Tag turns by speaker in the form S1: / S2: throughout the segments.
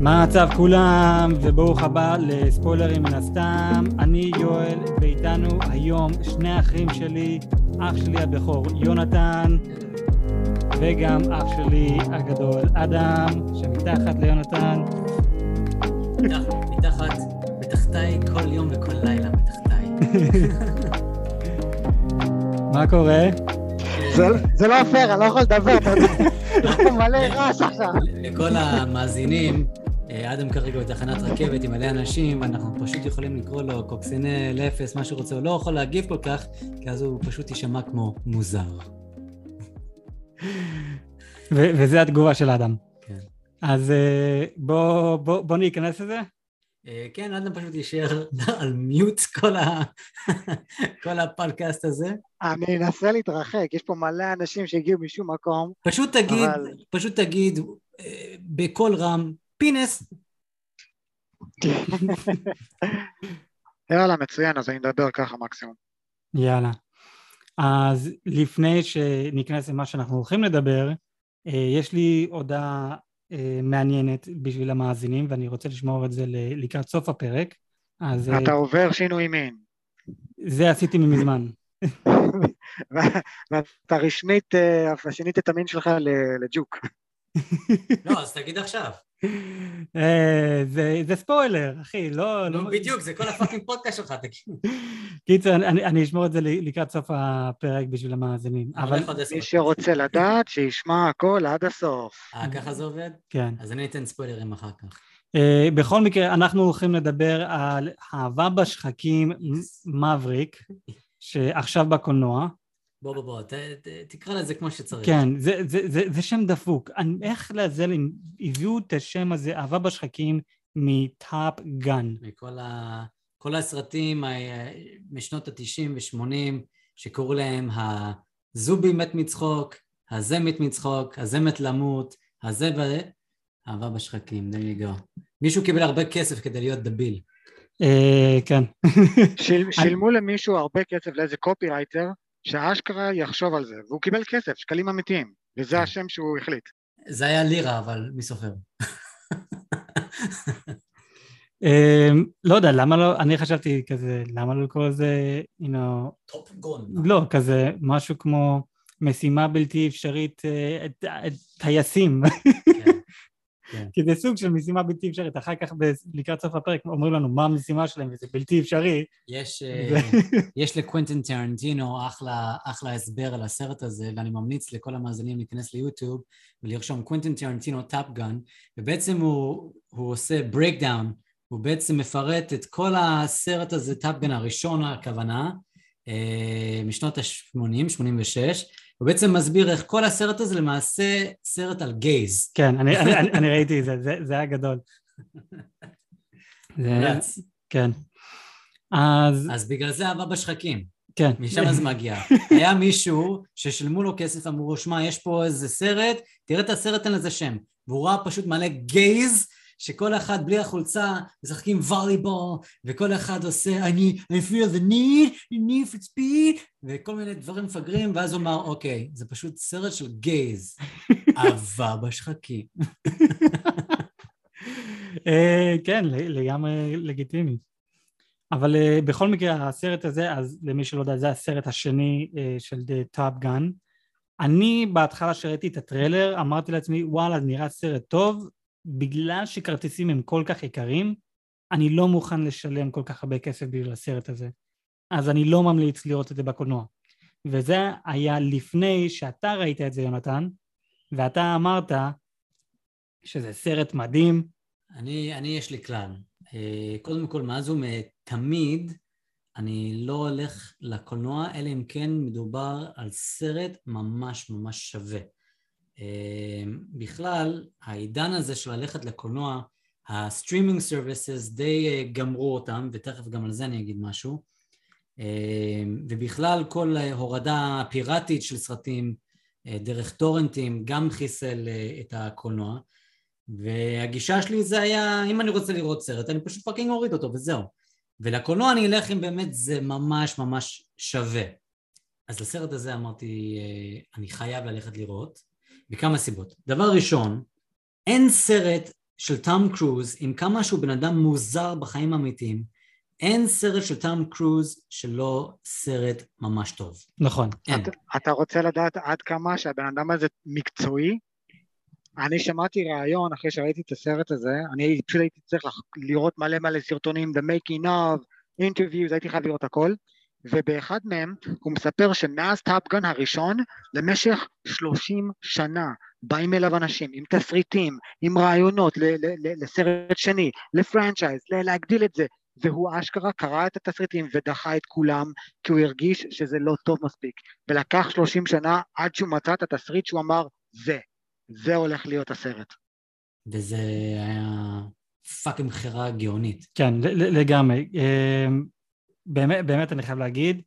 S1: מה המצב כולם, וברוך הבא לספוילרים מן הסתם. אני יואל, ואיתנו היום שני האחים שלי, אח שלי הבכור יונתן, וגם אח שלי הגדול אדם, שמתחת ליונתן.
S2: מתחת, מתחת, מתחתיי כל יום וכל לילה מתחתיי.
S1: מה קורה?
S3: זה- זה לא פייר, אני לא יכול לדבר, אתה מלא רעש עכשיו.
S2: לכל המאזינים, אדם כרגע בתחנת רכבת עם מלא אנשים, אנחנו פשוט יכולים לקרוא לו קוקסינל, אפס, מה שהוא רוצה, הוא לא יכול להגיב כל כך, כי אז הוא פשוט יישמע כמו מוזר.
S1: ו- וזה התגובה של אדם.
S2: כן.
S1: אז אה, בוא, בוא, בוא ניכנס לזה.
S2: אה, כן, אדם פשוט יישאר על מיוט כל ה- כל הפודקאסט הזה.
S3: אני אנסה להתרחק, יש פה מלא אנשים שהגיעו משום מקום.
S2: פשוט תגיד,
S3: אבל-
S2: פשוט תגיד אה, בקול רם, פינס,
S3: יאללה, מצוין, אז אני מדבר ככה מקסימום.
S1: יאללה. אז לפני שניכנס למה שאנחנו הולכים לדבר, אה, יש לי הודעה אה, מעניינת בשביל המאזינים, ואני רוצה לשמור את זה לקראת סוף הפרק. אז אה,
S3: אתה עובר שינוי מין.
S1: זה עשיתי מזמן.
S3: ואתה רשמית, שינית את המין שלך לג'וק.
S2: לא, אז תגיד עכשיו.
S1: אה, זה, זה ספוילר, אחי, לא...
S2: נו,
S1: לא...
S2: בדיוק, זה כל הפאקינג פודקאסט שלך, תגיד.
S1: קיצר, אני, אני אשמור את זה ל- לקראת סוף הפרק בשביל המאזינים. אבל
S3: מי. שרוצה לדעת, שישמע הכל עד הסוף.
S2: אה, ככה זה עובד?
S1: כן.
S2: אז אני אתן ספוילרים אחר כך.
S1: Uh, בכל מקרה, אנחנו הולכים לדבר על אהבה בשחקים מבריק, שעכשיו בקולנוע.
S2: בוא, בוא, בוא, ת- ת- תקרא לזה כמו שצריך.
S1: כן, זה, זה, זה, זה שם דפוק. אני, איך לעזל הם הביאו את השם הזה, אהבה בשחקים, מטאפ גן.
S2: מכל ה... כל הסרטים ה- משנות ה-90 ו-80, שקראו להם הזובי מת מצחוק, הזה מת מצחוק, הזה מת למות, הזה ב... אהבה בשחקים, there you go. מישהו קיבל הרבה כסף כדי להיות דביל.
S1: Uh, כן.
S3: שיל- שילמו למישהו הרבה כסף לאיזה קופירייטר, שאשכרה יחשוב על זה, והוא קיבל כסף, שקלים אמיתיים, וזה השם שהוא החליט.
S2: זה היה לירה, אבל מי סופר?
S1: uh, לא יודע, למה לא, אני חשבתי כזה, למה לא לקרוא לזה, you know,
S2: Top Gun.
S1: לא, כזה משהו כמו משימה בלתי אפשרית, אה, טייסים.
S2: כן.
S1: כי זה סוג של משימה בלתי אפשרית, אחר כך לקראת סוף הפרק אומרים לנו מה המשימה שלהם וזה בלתי אפשרי.
S2: יש, אה, יש לקוונטין טרנטינו אחלה, אחלה הסבר על הסרט הזה, ואני ממליץ לכל המאזינים להיכנס ליוטיוב ולרשום קוונטין טרנטינו Top Gun, ובעצם הוא, הוא עושה breakdown, הוא בעצם מפרט את כל הסרט הזה, Top Gun הראשון הכוונה, אה, משנות ה-80, 86, הוא בעצם מסביר איך כל הסרט הזה למעשה סרט על גייז.
S1: כן, אני, אני, אני, אני ראיתי את זה, זה, זה היה גדול. זה. כן. אז
S2: אז בגלל זה אהבה בשחקים.
S1: כן.
S2: משם זה מגיע. היה מישהו ששילמו לו כסף, אמרו שמע, יש פה איזה סרט, תראה את הסרט, אין לזה שם. והוא ראה פשוט מלא גייז, שכל אחד בלי החולצה משחקים ווליבול, וכל אחד עושה, אני, I feel the need, the need for speed, וכל מיני דברים מפגרים, ואז הוא אמר, אוקיי, זה פשוט סרט של גייז. אהבה בשחקים.
S1: אה, כן, לגמרי לגיטימי. אבל אה, בכל מקרה, הסרט הזה, אז למי שלא יודע, זה הסרט השני אה, של טאפ גן. אני בהתחלה שראיתי את הטריילר, אמרתי לעצמי, וואלה, נראה סרט טוב, בגלל שכרטיסים הם כל כך יקרים, אני לא מוכן לשלם כל כך הרבה כסף בשביל הסרט הזה. אז אני לא ממליץ לראות את זה בקולנוע. וזה היה לפני שאתה ראית את זה, יונתן, ואתה אמרת שזה סרט מדהים,
S2: אני, אני יש לי כלל. אה, קודם כל, מאז ומתמיד, אני לא הולך לקולנוע, אלא אם כן מדובר על סרט ממש ממש שווה. אה, בכלל, העידן הזה של ללכת לקולנוע, ה streaming services די אה, גמרו אותם, ותכף גם על זה אני אגיד משהו. אה, ובכלל, כל אה, הורדה פיראטית של סרטים אה, דרך טורנטים גם חיסל את הקולנוע. והגישה שלי זה היה, אם אני רוצה לראות סרט, אני פשוט fucking אוריד אותו וזהו. ולקולנוע אני אלך אם באמת זה ממש ממש שווה. אז לסרט הזה אמרתי, אני חייב ללכת לראות, מכמה סיבות. דבר ראשון, אין סרט של תום קרוז, עם כמה שהוא בן אדם מוזר בחיים האמיתיים, אין סרט של תום קרוז שלא סרט ממש טוב.
S1: נכון.
S2: אין.
S3: אתה, אתה רוצה לדעת עד כמה שהבן אדם הזה מקצועי? אני שמעתי ראיון אחרי שראיתי את הסרט הזה, אני פשוט הייתי צריך לראות מלא מלא סרטונים, The Making of, Interviews, הייתי חייב לראות הכל, ובאחד מהם הוא מספר שמאז טאפגן הראשון, למשך 30 שנה באים אליו אנשים עם תסריטים, עם רעיונות ל- ל- ל- לסרט שני, לפרנצ'ייז, ל- להגדיל את זה, והוא אשכרה קרא את התסריטים ודחה את כולם, כי הוא הרגיש שזה לא טוב מספיק, ולקח 30 שנה עד שהוא מצא את התסריט שהוא אמר, זה, זה הולך להיות הסרט.
S2: וזה היה fucking מכירה גאונית.
S1: כן, ל- ל- לגמרי. אמ, באמת, באמת אני חייב להגיד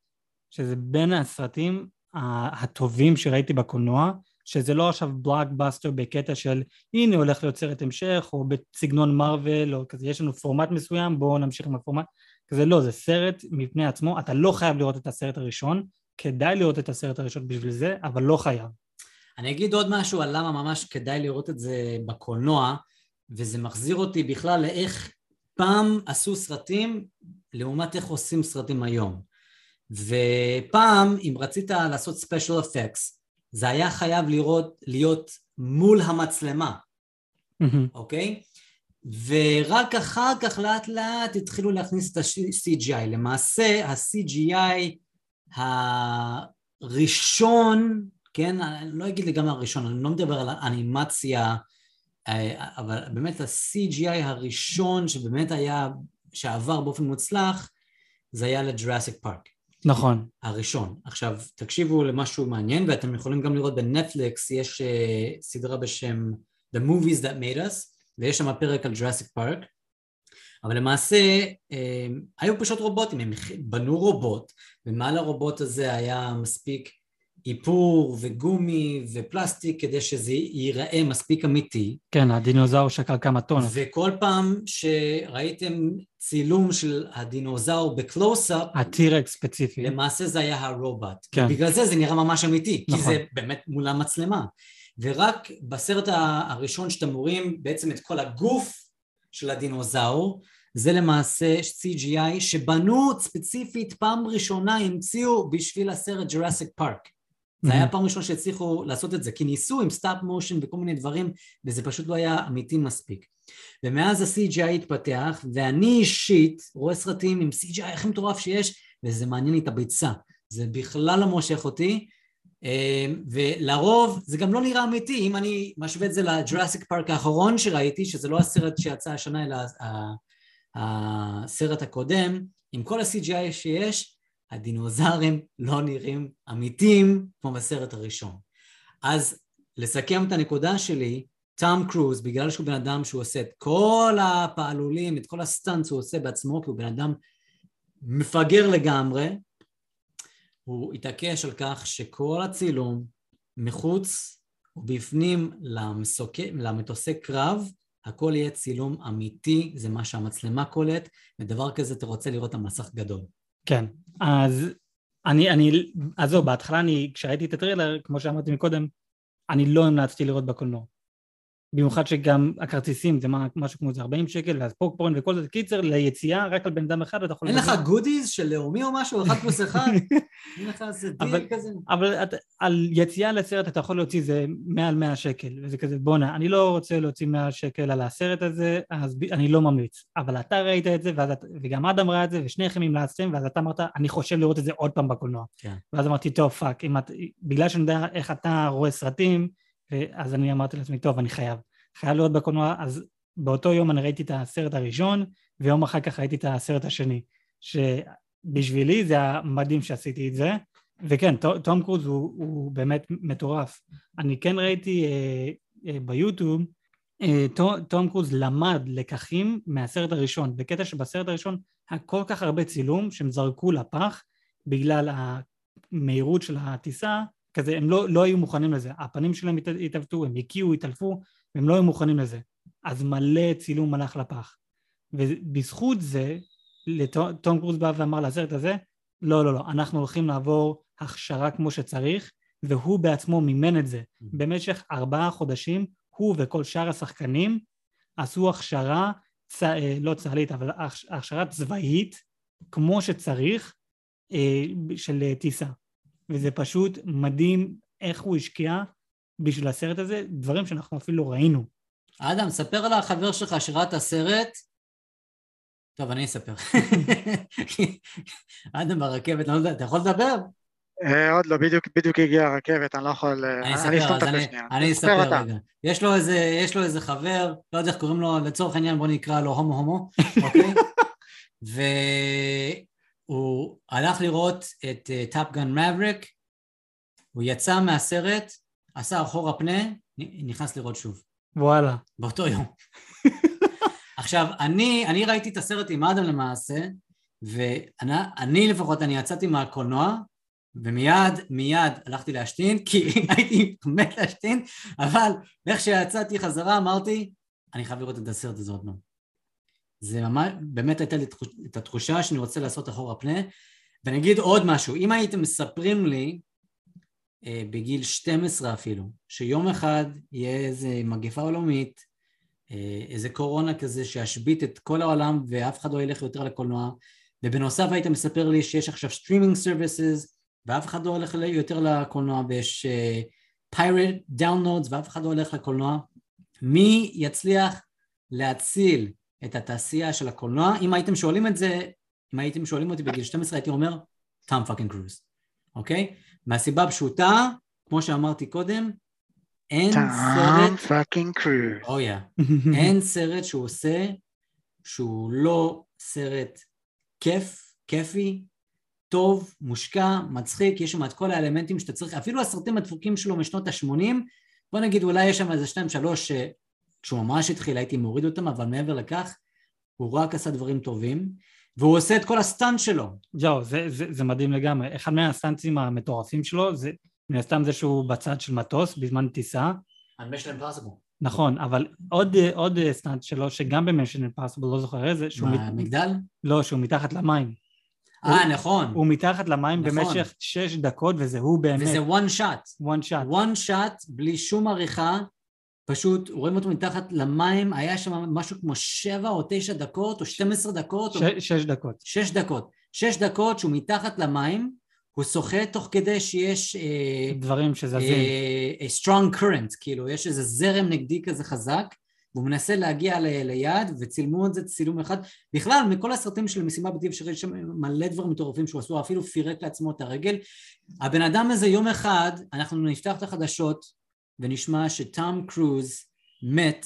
S1: שזה בין הסרטים הטובים שראיתי בקולנוע, שזה לא עכשיו בלאקבאסטר בקטע של הנה הולך להיות סרט המשך, או בסגנון מארוול, או כזה, יש לנו פורמט מסוים, בואו נמשיך עם הפורמט. כזה לא, זה סרט מפני עצמו, אתה לא חייב לראות את הסרט הראשון, כדאי לראות את הסרט הראשון בשביל זה, אבל לא חייב.
S2: אני אגיד עוד משהו על למה ממש כדאי לראות את זה בקולנוע, וזה מחזיר אותי בכלל לאיך פעם עשו סרטים לעומת איך עושים סרטים היום. ופעם, אם רצית לעשות ספיישל אפקס, זה היה חייב לראות, להיות מול המצלמה. אוקיי? ורק אחר כך לאט לאט התחילו להכניס את ה-CGI. למעשה ה-CGI הראשון, כן, אני לא אגיד לגמרי הראשון, אני לא מדבר על האנימציה, אה, אבל באמת ה-CGI הראשון שבאמת היה, שעבר באופן מוצלח, זה היה לג'ראסיק פארק.
S1: נכון.
S2: הראשון. עכשיו, תקשיבו למשהו מעניין, ואתם יכולים גם לראות בנטפליקס, יש uh, סדרה בשם The Movies That Made Us, ויש שם פרק על ג'ראסיק פארק, אבל למעשה uh, היו פשוט רובוטים, הם בנו רובוט, ומעל הרובוט הזה היה מספיק איפור וגומי ופלסטיק כדי שזה ייראה מספיק אמיתי,
S1: כן, הדינוזאור שקל כמה טון.
S2: וכל פעם שראיתם צילום של הדינוזאור בקלוס-אפ,
S1: הטירקס ספציפי.
S2: למעשה זה היה הרובוט.
S1: כן.
S2: בגלל זה זה נראה ממש אמיתי, כי
S1: נכון.
S2: זה באמת מול המצלמה. ורק בסרט הראשון שאתם רואים בעצם את כל הגוף של הדינוזאור, זה למעשה CGI שבנו ספציפית פעם ראשונה המציאו בשביל הסרט ג'ראסיק פארק. זה היה
S1: מהמם.
S2: פעם ראשונה שהצליחו לעשות את זה, כי ניסו עם stop motion וכל מיני דברים, וזה פשוט לא היה אמיתי מספיק. ומאז ה-CGI התפתח, ואני אישית רואה סרטים עם CGI הכי מטורף שיש, וזה מעניין לי את הביצה. זה בכלל לא מושך אותי, אה, ולרוב זה גם לא נראה אמיתי, אם אני משווה את זה לג'ראסיק פארק האחרון שראיתי, שזה לא הסרט שיצא השנה, אלא הסרט הקודם, עם כל ה-CGI שיש, הדינוזארים לא נראים אמיתיים כמו בסרט הראשון. אז לסכם את הנקודה שלי, טום קרוז, בגלל שהוא בן אדם שהוא עושה את כל הפעלולים, את כל ה stunts הוא עושה בעצמו, כי הוא בן אדם מפגר לגמרי, הוא התעקש על כך שכל הצילום מחוץ ובפנים למסוק... למטוסי קרב, הכל יהיה צילום אמיתי, זה מה שהמצלמה קולט, ודבר כזה אתה רוצה לראות על מסך גדול.
S1: כן, אז אני, אני, אז זהו, בהתחלה אני, כשראיתי את הטריילר, כמו שאמרתי מקודם, אני לא המלצתי לראות בקולנוע. במיוחד שגם הכרטיסים זה משהו כמו איזה 40 שקל, ואז פופקורן וכל זה, קיצר, ליציאה רק על בן אדם אחד אתה יכול...
S2: אין לך goodies של לאומי או משהו? אחד פלוס אחד? אין לך איזה דיל כזה?
S1: אבל על יציאה לסרט אתה יכול להוציא זה מעל 100 שקל, וזה כזה בואנה, אני לא רוצה להוציא 100 שקל על הסרט הזה, אז אני לא ממליץ. אבל אתה ראית את זה, וגם אדם ראה את זה, ושניכם המלצתם, ואז אתה אמרת, אני חושב לראות את זה עוד פעם בקולנוע.
S2: כן.
S1: ואז אמרתי, טוב, fuck, בגלל שאני יודע איך אתה רואה סרטים, אז אני אמרתי לעצמי, טוב, אני חייב. חייב לראות בקולנוע, אז באותו יום אני ראיתי את הסרט הראשון, ויום אחר כך ראיתי את הסרט השני. שבשבילי זה היה מדהים שעשיתי את זה, וכן, טום קרוז הוא, הוא באמת מטורף. אני כן ראיתי אה, אה, ביוטיוב, אה, תום קרוז למד לקחים מהסרט הראשון, בקטע שבסרט הראשון היה כל כך הרבה צילום שהם זרקו לפח בגלל המהירות של הטיסה, כזה הם לא, לא היו מוכנים לזה, הפנים שלהם הת- התעוותו, הם הקיאו, התעלפו, והם לא היו מוכנים לזה. אז מלא צילום הלך לפח. ובזכות זה, תום קרוז בא ואמר לסרט הזה, לא, לא, לא, אנחנו הולכים לעבור הכשרה כמו שצריך, והוא בעצמו מימן את זה. במשך ארבעה חודשים, הוא וכל שאר השחקנים עשו הכשרה, צ... אה, לא צה"לית, אבל הכש- הכשרה צבאית, כמו שצריך, אה, של אה, טיסה. וזה פשוט מדהים איך הוא השקיע בשביל הסרט הזה, דברים שאנחנו אפילו ראינו.
S2: אדם, ספר על החבר שלך שראה את הסרט. טוב, אני אספר. אדם ברכבת, לא יודע, אתה יכול לדבר?
S3: אה, עוד לא, בדיוק בדיוק הגיעה הרכבת, אני לא יכול... אה,
S2: אני
S3: אני
S2: אספר,
S3: אסתום את
S2: אז אני. אני
S3: ספר
S2: אספר. רגע. יש לו איזה, יש לו איזה חבר, לא יודע איך קוראים לו, לצורך העניין בוא נקרא לו הומו הומו, אוקיי? והוא הלך לראות את טאפ גן מבריק, הוא יצא מהסרט, עשה אחורה פנה, נכנס לראות שוב,
S1: וואלה.
S2: באותו יום. עכשיו, אני, אני ראיתי את הסרט עם אדם למעשה, ואני אני לפחות, אני יצאתי מהקולנוע, ומיד, מיד הלכתי להשתין, כי הייתי מת להשתין, אבל איך שיצאתי חזרה אמרתי, אני חייב לראות את הסרט הזה עוד פעם. זה ממש, באמת הייתה לי את התחושה שאני רוצה לעשות אחורה פנה, ואני אגיד עוד משהו, אם הייתם מספרים לי, אה, בגיל 12 אפילו, שיום אחד יהיה איזה מגפה עולמית, אה, איזה קורונה כזה שישבית את כל העולם ואף אחד לא ילך יותר לקולנוע, ובנוסף היית מספר לי שיש עכשיו streaming services ואף אחד לא הולך יותר לקולנוע ויש uh, pirate downloads ואף אחד לא הולך לקולנוע, מי יצליח להציל את התעשייה של הקולנוע? אם הייתם שואלים את זה, אם הייתם שואלים אותי בגיל 12 הייתי אומר, טאם פאקינג קרוז, אוקיי? מהסיבה הפשוטה, כמו שאמרתי קודם, אין
S3: טאם
S2: סרט,
S3: פאקינג קרוז.
S2: אוי אין סרט שהוא עושה שהוא לא סרט כיף, כיפי, טוב, מושקע, מצחיק, יש שם את כל האלמנטים שאתה צריך, אפילו הסרטים הדפוקים שלו משנות ה-80, בוא נגיד אולי יש שם איזה שתיים שלוש שכשהוא ממש התחיל הייתי מוריד אותם, אבל מעבר לכך, הוא רק עשה דברים טובים, והוא עושה את כל ה stunt שלו.
S1: זהו, זה, זה, זה מדהים לגמרי. אחד מה stunts ים המטורפים שלו זה מן הסתם זה שהוא בצד של מטוס בזמן טיסה.
S2: על Mission Impossible.
S1: נכון, אבל עוד, עוד stunt שלו, שגם ב Mission Impossible, לא זוכר איזה, שהוא,
S2: מה,
S1: מת...
S2: מגדל?
S1: לא, שהוא מתחת למים.
S2: אה, נכון.
S1: הוא מתחת למים
S2: נכון.
S1: במשך שש דקות, וזה הוא באמת,
S2: וזה one shot.
S1: one shot.
S2: one shot, בלי שום עריכה, פשוט רואים אותו מתחת למים, היה שם משהו כמו שבע או תשע דקות, או 12 דקות, או
S1: ש, שש דקות.
S2: שש דקות. שש דקות שהוא מתחת למים, הוא שוחה תוך כדי שיש אה,
S1: דברים שזזים.
S2: אה, a strong current, כאילו יש איזה זרם נגדי כזה חזק, והוא מנסה להגיע ל- ליעד, וצילמו את זה צילום אחד. בכלל, מכל הסרטים של משימה בלתי אפשרית, יש שם מלא דברים מטורפים שהוא עשו, אפילו פירק לעצמו את הרגל. הבן אדם הזה יום אחד, אנחנו נפתח את החדשות, ונשמע שטום קרוז מת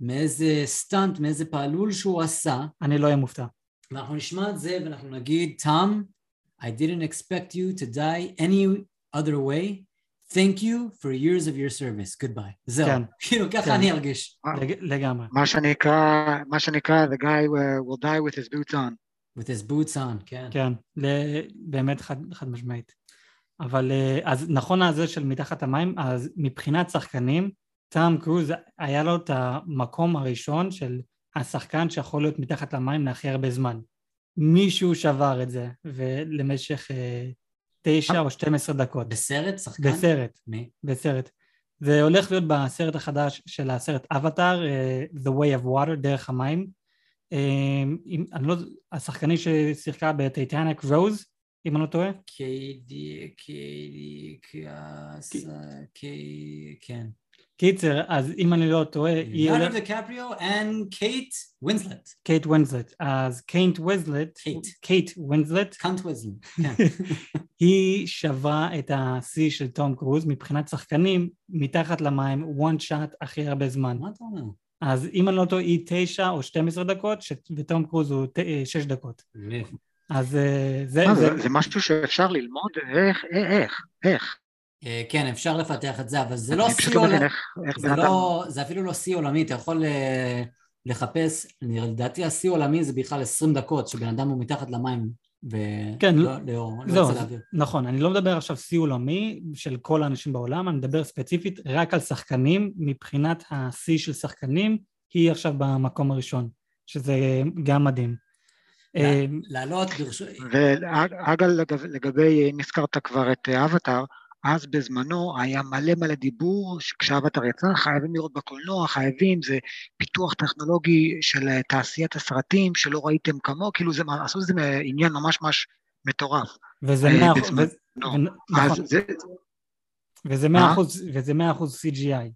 S2: מאיזה סטאנט, מאיזה פעלול שהוא עשה,
S1: אני לא אהיה מופתע.
S2: ואנחנו נשמע את זה ואנחנו נגיד, תום, I didn't expect you to die any other way. Thank you for years of your service. Goodbye. זהו.
S1: כן.
S2: כאילו, ככה
S1: כן.
S2: אני ארגיש.
S1: לג, לגמרי.
S3: מה שנקרא, מה שנקרא, the guy uh, will die with his boots on.
S2: with his boots on, כן.
S1: כן, באמת חד, חד משמעית. אבל אה, אז נכון הזה של מתחת המים, אז מבחינת שחקנים, טאם קרוז היה לו את המקום הראשון של השחקן שיכול להיות מתחת למים להכי הרבה זמן. מישהו שבר את זה, ולמשך אה, תשע או 12 דקות.
S2: בסרט? שחקן?
S1: בסרט,
S2: מי?
S1: בסרט. זה הולך להיות בסרט החדש של הסרט אבטאר, אה, The Way of Water, דרך המים. אם, אני לא, השחקנית ששיחקה בטייטניק רוז, אם אני לא טועה,
S2: קיידי, קיידי, קייס, קיי... כן.
S1: קיצר, אז אם אני לא טועה, היא
S2: ליאונרד
S1: הולכת,
S2: דיקפריו and קייט ווינסלט.
S1: קייט ווינסלט, אז קייט ווינסלט,
S2: קייט.
S1: ווינסלט,
S2: קייט ווינסלט, כן.
S1: היא שברה את השיא של תום קרוז מבחינת שחקנים מתחת למים, one shot הכי הרבה זמן.
S2: מה אתה אומר?
S1: אז אם אני לא טועה, היא תשע או 12 דקות, ש- ותום קרוז הוא ת- אה, שש דקות. אז אה, זה,
S3: מה,
S1: זה,
S3: זה זה משהו שאפשר ללמוד? איך, איך, איך?
S2: אה, כן, אפשר לפתח את זה, אבל זה לא שיא
S3: לא
S2: עולמי.
S3: איך איך
S2: זה. לא, זה אפילו לא שיא עולמי, אתה יכול אה, לחפש, אני- לדעתי השיא עולמי זה בכלל 20 דקות, שבן אדם הוא מתחת למים,
S1: כן,
S2: ולא לא, לא
S1: זהו,
S2: יוצא לאוויר.
S1: נכון, אני לא מדבר עכשיו שיא עולמי של כל האנשים בעולם, אני מדבר ספציפית רק על שחקנים, מבחינת השיא של שחקנים, היא עכשיו במקום הראשון, שזה גם מדהים. אה,
S2: לעלות.
S3: ואגב, לגב- לגבי, אם הזכרת כבר את אה, אבטאר, אז בזמנו היה מלא מלא דיבור שכשאבטר יצא חייבים לראות בקולנוע, חייבים, זה פיתוח טכנולוגי של אה, תעשיית הסרטים שלא ראיתם כמוהו, כאילו זה, עשו את זה עניין ממש ממש מטורף.
S1: וזה
S3: אה,
S1: מאה אחוז, וזה
S3: מה?
S1: מאה אחוז, וזה מאה אחוז CGI.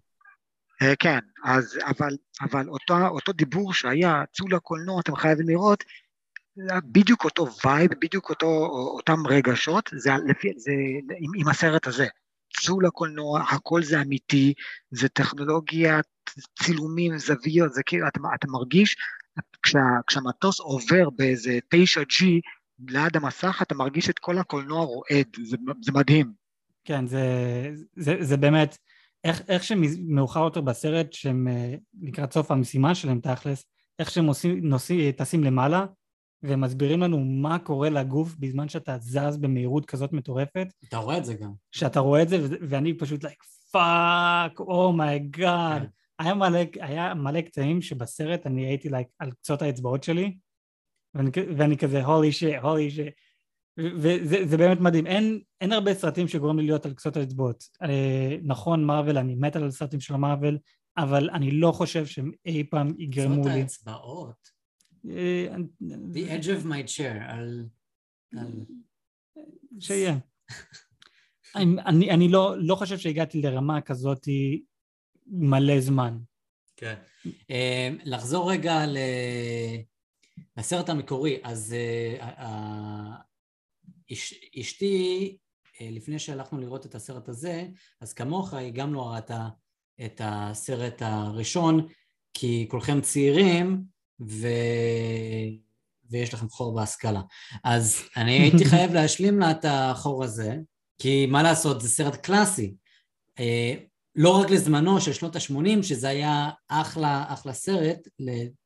S3: אה, כן, אז, אבל, אבל אותו, אותו דיבור שהיה, צאו לקולנוע, אתם חייבים לראות, זה היה בדיוק אותו vibe, בדיוק אותו, אותם רגשות, זה, לפי, זה עם, עם הסרט הזה. צאו לקולנוע, הכל זה אמיתי, זה טכנולוגיה, צילומים, זוויות, זה כאילו, אתה, אתה מרגיש, כשה, כשהמטוס עובר באיזה 9G ליד המסך, אתה מרגיש את כל הקולנוע רועד, זה, זה מדהים.
S1: כן, זה, זה, זה באמת, איך, איך שמאוחר יותר בסרט, שהם אה, לקראת סוף המשימה שלהם תכלס, איך שהם עושים, נוסעים, טסים למעלה, ומסבירים לנו מה קורה לגוף בזמן שאתה זז במהירות כזאת מטורפת,
S2: אתה רואה את זה גם.
S1: שאתה רואה את זה, ו- ואני פשוט like, fuck, oh
S2: my god.
S1: היה מלא, היה מלא קטעים שבסרט אני הייתי like על קצות האצבעות שלי, ואני, ואני כזה holy shit, holy shit. וזה זה באמת מדהים, אין, אין הרבה סרטים שגורם לי להיות על קצות האצבעות. אה, נכון, מארוול, אני מת על סרטים של מארוול, אבל אני לא חושב שהם אי פעם יגרמו לי.
S2: האצבעות.
S1: אה,
S2: The edge of my chair, על...
S1: שיהיה. אני, אני, לא, לא חושב שהגעתי לרמה כזאת מלא זמן.
S2: כן. אה, לחזור רגע ל... לסרט המקורי, אז אה, אה, אש, אשתי, אה, לפני שהלכנו לראות את הסרט הזה, אז כמוך היא גם לא ראתה את הסרט הראשון, כי כולכם צעירים ו... ויש לכם חור בהשכלה. אז אני הייתי חייב להשלים לה את החור הזה, כי מה לעשות, זה סרט קלאסי. אה, לא רק לזמנו של שנות ה-80, שזה היה אחלה, אחלה סרט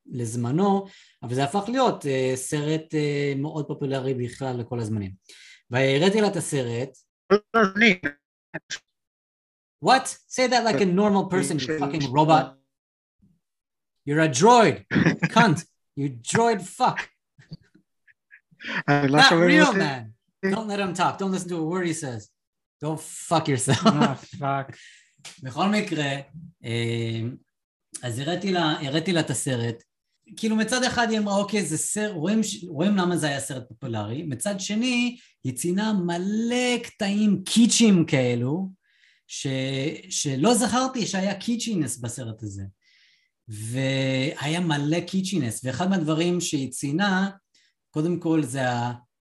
S2: לזמנו, אבל זה הפך להיות uh, סרט uh, מאוד פופולרי בכלל לכל הזמנים. והראיתי לה את הסרט. What? Say that like a normal person, you fucking robot. You're a droid. Cunt. You droid fuck. Not real, man. Don't let him talk. Don't listen to a word he says. Don't fuck yourself.
S1: פאק.
S2: בכל מקרה, אז הראיתי לה, הראיתי לה את הסרט. כאילו מצד אחד היא אמרה, אוקיי, זה סרט, רואים, רואים למה זה היה סרט פופולרי. מצד שני, היא ציינה מלא קטעים קיצ'ים כאלו, ש, שלא זכרתי שהיה קיצ'ינס בסרט הזה. והיה מלא קיצ'ינס, ואחד מהדברים שהיא ציינה, קודם כל זה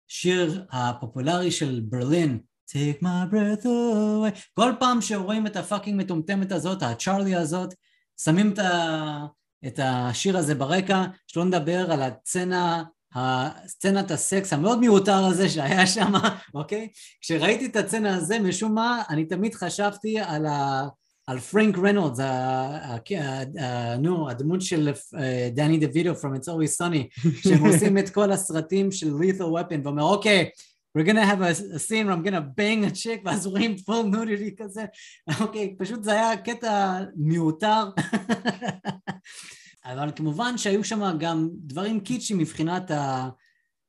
S2: השיר הפופולרי של ברלין, take my breath away. כל פעם שרואים את ה fucking מטומטמת הזאת, הצ'ארלי הזאת, שמים את, ה... את השיר הזה ברקע, שלא נדבר על הסצנה, הסצנת הסקס המאוד מיותר הזה שהיה שם, אוקיי? כשראיתי את הסצנה הזה, משום מה, אני תמיד חשבתי על, ה... על פרנק רנולדס, נו, הדמות של דני דה ויטו from It's Always Sunny, שהם עושים את כל הסרטים של Lethal Weapon, ואומר, אוקיי, we're gonna have a, a scene where I'm gonna bang a chick ואז רואים full nudity כזה, אוקיי, פשוט זה היה קטע מיותר, אבל כמובן שהיו שם גם דברים קיצ'ים מבחינת ה...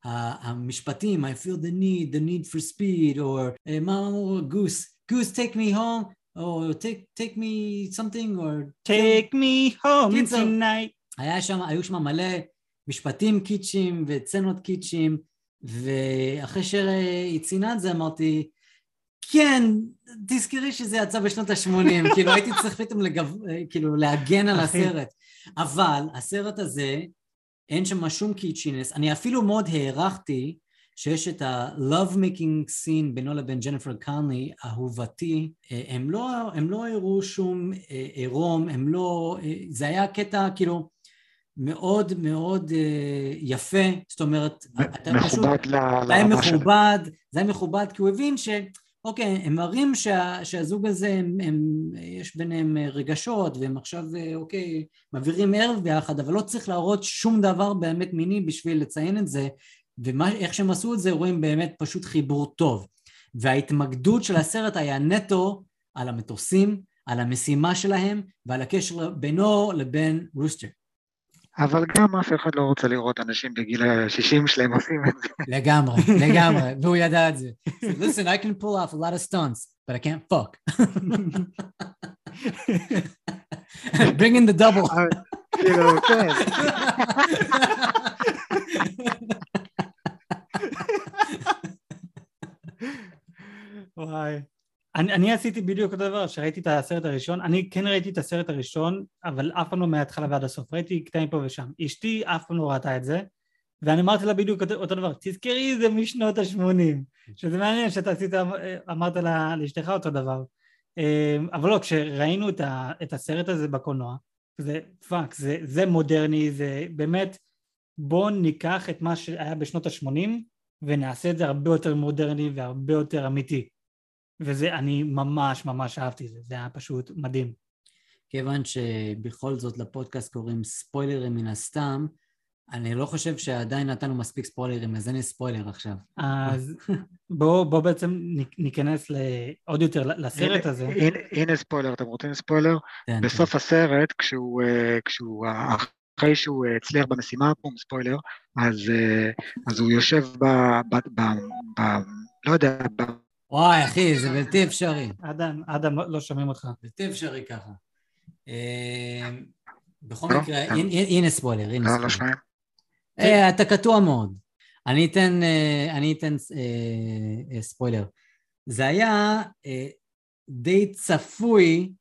S2: המשפטים, I feel the need, the need for speed, or מה אמרו, goose, goose take me home, or take, take me something, or
S1: take me home
S2: קיצר,
S1: tonight.
S2: היה שם, היו שם מלא משפטים קיצ'ים וצנות קיצ'ים, ואחרי שהיא ציינה את זה אמרתי, כן, תזכרי שזה יצא בשנות ה-80, כאילו הייתי צריך פתאום לגב... כאילו להגן על הסרט. אבל הסרט הזה, אין שם שום קיצ'ינס, אני אפילו מאוד הערכתי שיש את ה-love making scene בינו לבין ג'ניפר קרני, אהובתי, הם לא, הם לא הראו שום עירום, הם לא, זה היה קטע כאילו מאוד מאוד יפה, זאת אומרת,
S3: אתה פשוט,
S2: זה היה מכובד, זה היה מכובד כי הוא הבין ש... אוקיי, הם מראים שה, שהזוג הזה, הם, הם, יש ביניהם רגשות, והם עכשיו, אוקיי, מעבירים ערב ביחד, אבל לא צריך להראות שום דבר באמת מיני בשביל לציין את זה, ואיך שהם עשו את זה, רואים באמת פשוט חיבור טוב. וההתמקדות של הסרט היה נטו על המטוסים, על המשימה שלהם, ועל הקשר בינו לבין רוסטר.
S3: אבל גם אף אחד לא רוצה לראות אנשים בגיל ה-60 שלהם עושים את זה.
S2: לגמרי, לגמרי, והוא ידע את זה. Listen, I can pull off a lot of stunts. but I can't fuck. Bring in the double.
S3: כאילו, כן.
S1: וואי. אני, אני עשיתי בדיוק אותו דבר, שראיתי את הסרט הראשון, אני כן ראיתי את הסרט הראשון, אבל אף פעם לא מההתחלה ועד הסוף, ראיתי קטעים פה ושם. אשתי אף פעם לא ראתה את זה, ואני אמרתי לה בדיוק אותו, אותו דבר, תזכרי זה משנות ה-80, שזה מעניין שאתה עשית, אמרת לה, לאשתך אותו דבר. אה, אבל לא, כשראינו את, ה, את הסרט הזה בקולנוע, זה fuck, זה, זה מודרני, זה באמת, בואו ניקח את מה שהיה בשנות ה-80 ונעשה את זה הרבה יותר מודרני והרבה יותר אמיתי. וזה, אני ממש ממש אהבתי את זה, זה היה פשוט מדהים.
S2: כיוון שבכל זאת לפודקאסט קוראים ספוילרים מן הסתם, אני לא חושב שעדיין נתנו מספיק ספוילרים, אז אין לי ספוילר עכשיו.
S1: אז בואו בוא בעצם ניכנס עוד יותר לסרט
S3: הנה-
S1: הזה.
S3: הנה- הנה ספוילר, אתם רוצים ספוילר?
S2: כן,
S3: בסוף הסרט, כשהוא, אה, כשהוא, אה, אחרי שהוא אה, הצליח במשימה, בום, ספוילר, אז, אז הוא יושב ב... ב, ב, ב לא יודע, ב,
S2: וואי, אחי, זה בלתי אפשרי.
S1: אדם, אדם, לא- לא שומעים אותך.
S2: בלתי אפשרי ככה. אה, בכל
S3: לא?
S2: מקרה,
S3: אה.
S2: הנה- הנה ספוילר, הנה
S3: לא, לא
S2: ספוילר.
S3: שומעים?
S2: אה, אתה קטוע מאוד. אני אתן, אה, אני אתן אה, ספוילר. זה היה די צפוי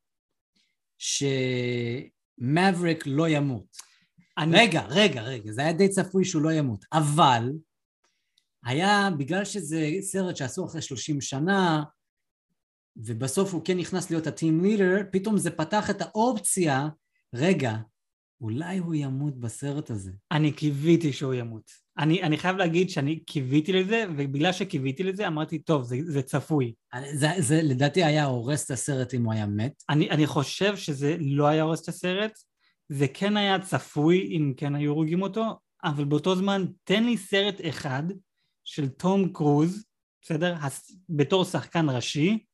S2: שמבריק לא ימות.
S1: אני,
S2: רגע, רגע, רגע, זה היה די צפוי שהוא לא ימות, אבל היה, בגלל שזה סרט שעשו אחרי 30 שנה, ובסוף הוא כן נכנס להיות הטים לידר, פתאום זה פתח את האופציה, רגע, אולי הוא ימות בסרט הזה.
S1: אני קיוויתי שהוא ימות. אני, אני חייב להגיד שאני קיוויתי לזה, ובגלל שקיוויתי לזה אמרתי, טוב, זה, זה צפוי.
S2: זה, זה לדעתי היה הורס את הסרט אם הוא היה מת.
S1: אני, אני חושב שזה לא היה הורס את הסרט, זה כן היה צפוי אם כן היו הורגים אותו, אבל באותו זמן תן לי סרט אחד של תום קרוז, בסדר? בתור שחקן ראשי,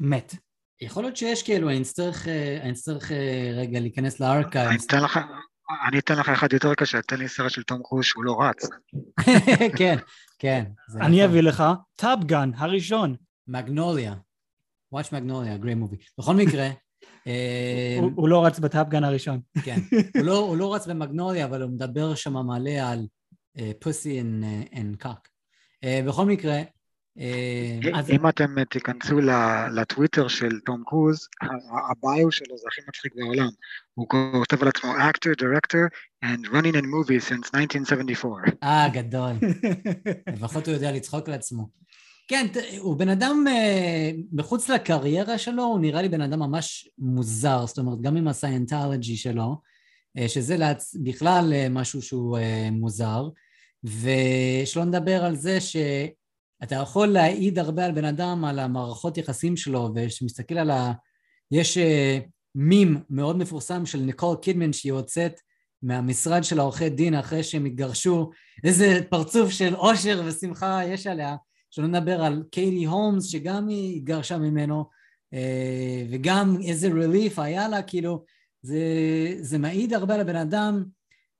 S1: מת.
S2: יכול להיות שיש כאילו, אני אצטרך, אה, אני אצטרך אה, רגע להיכנס
S3: אני
S2: ל archives.
S3: אתן לך, אני אתן לך אחד יותר קשה, תן לי סרט של תום קרוז שהוא לא רץ.
S2: כן, כן.
S1: אני
S2: נכון.
S1: אביא לך Top Gun הראשון.
S2: מגנוליה. Watch מגנוליה, great movie. בכל מקרה, אה,
S1: הוא, לא רץ בטאפגן הראשון.
S2: כן. הוא לא- הוא לא רץ במגנוליה, אבל הוא מדבר שם מלא על פוסי and קאק. בכל מקרה, אה,
S1: אז-
S3: אם אתם אה, תיכנסו לטוויטר של תום קרוז, הביו שלו זה הכי מצחיק בעולם. הוא כותב על עצמו actor, director and running in movies since 1974.
S2: אה, גדול. לפחות הוא יודע לצחוק על עצמו. כן, הוא בן אדם, אה, מחוץ לקריירה שלו, הוא נראה לי בן אדם ממש מוזר, זאת אומרת, גם עם הסיינטולוגי שלו, אה, שזה. בכלל אה, משהו שהוא אה, מוזר, ושלא נדבר על זה שאתה יכול להעיד הרבה על בן אדם, על המערכות יחסים שלו, ושמסתכל על ה... יש אה, מים מאוד מפורסם של ניקול קידמן שהיא יוצאת מהמשרד של העורכי דין אחרי שהם התגרשו, איזה פרצוף של אושר ושמחה יש עליה, שלא נדבר על קייטי הולמס שגם היא התגרשה ממנו, אה, וגם איזה רליף היה לה, כאילו, זה, זה מעיד הרבה על הבן אדם,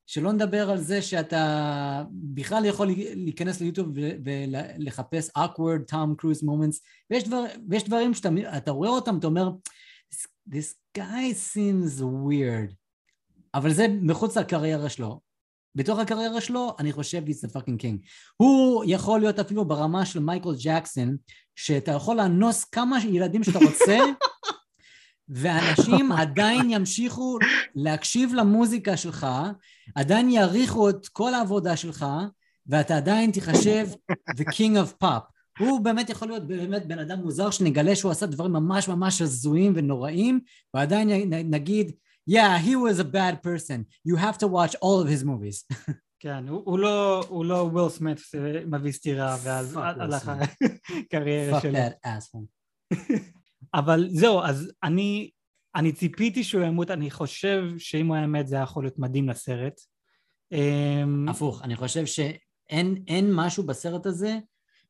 S2: שלא נדבר על זה שאתה בכלל יכול להיכנס ליוטיוב ולחפש awkward Tom Cruise moments, ויש, דבר, ויש דברים שאתה אתה רואה אותם, אתה אומר, this, this guy seems weird. אבל זה מחוץ לקריירה שלו. בתוך הקריירה שלו, אני חושב he's the fucking king. הוא יכול להיות אפילו ברמה של מייקל ג'קסון, שאתה יכול לאנוס כמה ילדים שאתה רוצה, ואנשים עדיין ימשיכו להקשיב למוזיקה שלך, עדיין יעריכו את כל העבודה שלך, ואתה עדיין תיחשב the king of pop. הוא באמת יכול להיות באמת בן אדם מוזר שנגלה שהוא עשה דברים ממש ממש הזויים ונוראים, ועדיין נגיד, yeah, he was a bad person. You have to watch all of his movies.
S1: כן, הוא, הוא לא, הוא לא וויל סמית מביא סטירה ואז
S2: Fuck Will
S1: הלך
S2: Smith.
S1: הקריירה
S2: fuck
S1: שלו.
S2: that asshole.
S1: אבל זהו, אז אני, אני ציפיתי שהוא ימות, אני חושב שאם הוא היה מת זה היה יכול להיות מדהים לסרט. אמ,
S2: הפוך, אני חושב שאין אין משהו בסרט הזה